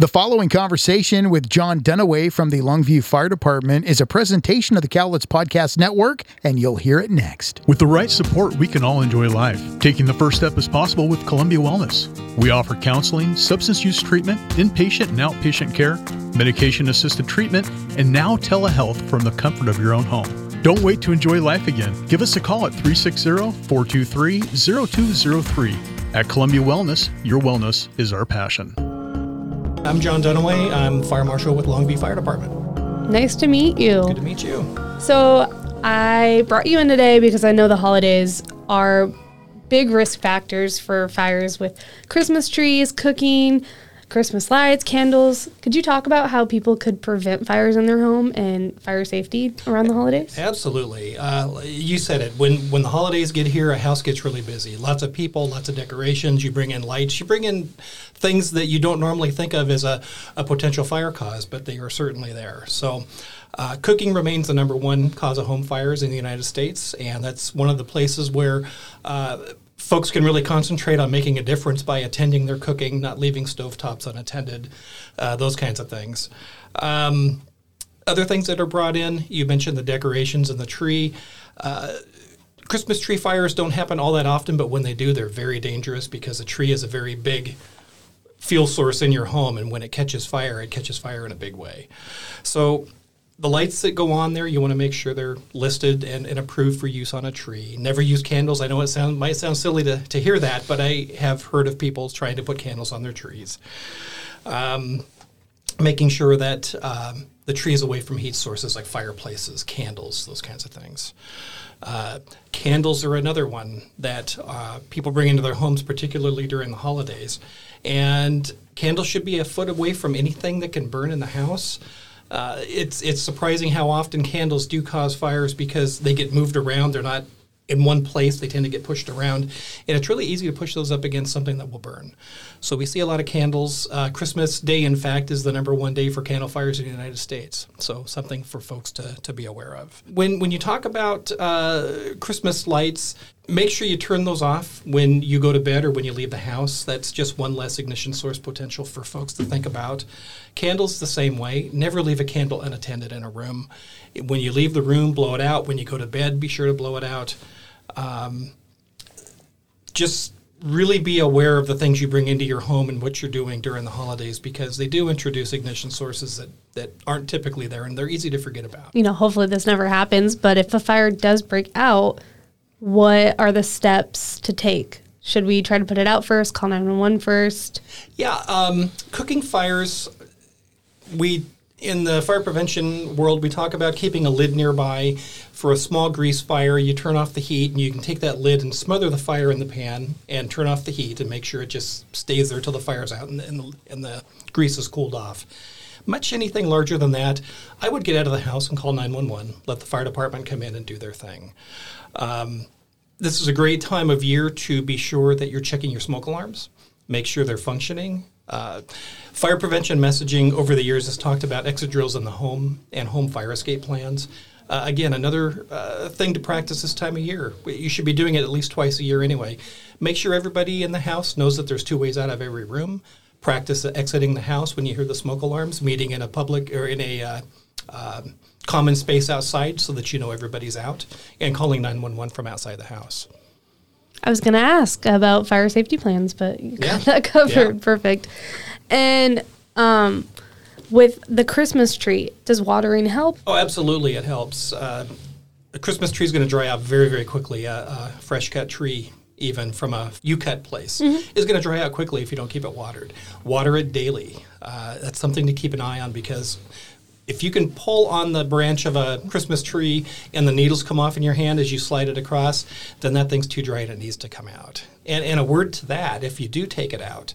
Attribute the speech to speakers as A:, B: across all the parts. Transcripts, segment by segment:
A: The following conversation with John Dunaway from the Longview Fire Department is a presentation of the Cowlitz Podcast Network, and you'll hear it next.
B: With the right support, we can all enjoy life. Taking the first step is possible with Columbia Wellness. We offer counseling, substance use treatment, inpatient and outpatient care, medication assisted treatment, and now telehealth from the comfort of your own home. Don't wait to enjoy life again. Give us a call at 360 423 0203. At Columbia Wellness, your wellness is our passion.
C: I'm John Dunaway. I'm fire marshal with Longview Fire Department.
D: Nice to meet you.
C: Good to meet you.
D: So, I brought you in today because I know the holidays are big risk factors for fires with Christmas trees, cooking, Christmas lights, candles. Could you talk about how people could prevent fires in their home and fire safety around the holidays?
C: Absolutely. Uh, you said it. When when the holidays get here, a house gets really busy. Lots of people, lots of decorations. You bring in lights. You bring in things that you don't normally think of as a, a potential fire cause, but they are certainly there. So. Uh, cooking remains the number one cause of home fires in the United States, and that's one of the places where uh, folks can really concentrate on making a difference by attending their cooking, not leaving stovetops unattended, uh, those kinds of things. Um, other things that are brought in, you mentioned the decorations and the tree. Uh, Christmas tree fires don't happen all that often, but when they do, they're very dangerous because a tree is a very big fuel source in your home, and when it catches fire, it catches fire in a big way. So the lights that go on there, you want to make sure they're listed and, and, approved for use on a tree. Never use candles. I know it sound, might sound silly to, to hear that, but I have heard of people trying to put candles on their trees. Um, making sure that um, the tree is away from heat sources like fireplaces, candles, those kinds of things. Uh, candles are another one that uh, people bring into their homes, particularly during the holidays. And candles should be a foot away from anything that can burn in the house. Uh, it's it's surprising how often candles do cause fires because they get moved around. They're not in one place. They tend to get pushed around, and it's really easy to push those up against something that will burn. So we see a lot of candles. Uh, Christmas Day, in fact, is the number one day for candle fires in the United States. So something for folks to, to be aware of. When when you talk about uh, Christmas lights, make sure you turn those off when you go to bed or when you leave the house. That's just one less ignition source potential for folks to think about. Candles the same way. Never leave a candle unattended in a room. When you leave the room, blow it out. When you go to bed, be sure to blow it out. Um, just really be aware of the things you bring into your home and what you're doing during the holidays because they do introduce ignition sources that, that aren't typically there and they're easy to forget about.
D: You know, hopefully this never happens, but if a fire does break out, what are the steps to take? Should we try to put it out first, call 911 first?
C: Yeah, um, cooking fires, we in the fire prevention world, we talk about keeping a lid nearby for a small grease fire. You turn off the heat, and you can take that lid and smother the fire in the pan and turn off the heat and make sure it just stays there till the fire's out and, and, the, and the grease is cooled off. Much anything larger than that, I would get out of the house and call 911, let the fire department come in and do their thing. Um, this is a great time of year to be sure that you're checking your smoke alarms, make sure they're functioning. Uh, fire prevention messaging over the years has talked about exit drills in the home and home fire escape plans. Uh, again, another uh, thing to practice this time of year. You should be doing it at least twice a year anyway. Make sure everybody in the house knows that there's two ways out of every room. Practice exiting the house when you hear the smoke alarms, meeting in a public or in a uh, um, common space outside so that you know everybody's out, and calling 911 from outside the house.
D: I was going to ask about fire safety plans, but you got yeah. that covered. Yeah. Perfect. And um, with the Christmas tree, does watering help?
C: Oh, absolutely, it helps. Uh, a Christmas tree is going to dry out very, very quickly. A, a, fresh cut tree, even from a you cut place, mm-hmm. is going to dry out quickly if you don't keep it watered. Water it daily. Uh, that's something to keep an eye on because if you can pull on the branch of a Christmas tree and the needles come off in your hand as you slide it across, then that thing's too dry and it needs to come out. And, and a word to that, if you do take it out,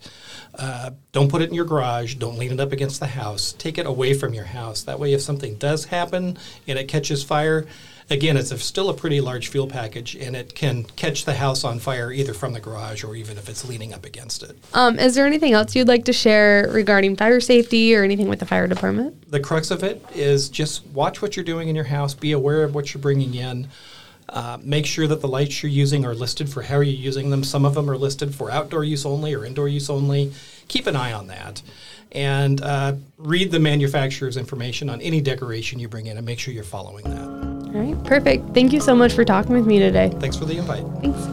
C: uh, don't put it in your garage. Don't lean it up against the house. Take it away from your house. That way, if something does happen and it catches fire, again, it's a, still a pretty large fuel package, and it can catch the house on fire either from the garage or even if it's leaning up against it.
D: Um, is there anything else you'd like to share regarding fire safety or anything with the fire department?
C: The crux of it is just watch what you're doing in your house. Be aware of what you're bringing in. Uh, make sure that the lights you're using are listed for how you're using them. Some of them are listed for outdoor use only or indoor use only. Keep an eye on that. and uh, read the manufacturer's information on any decoration you bring in and make sure you're following that.
D: All right, perfect. Thank you so much for talking with me today.
C: Thanks for the invite.
D: Thanks.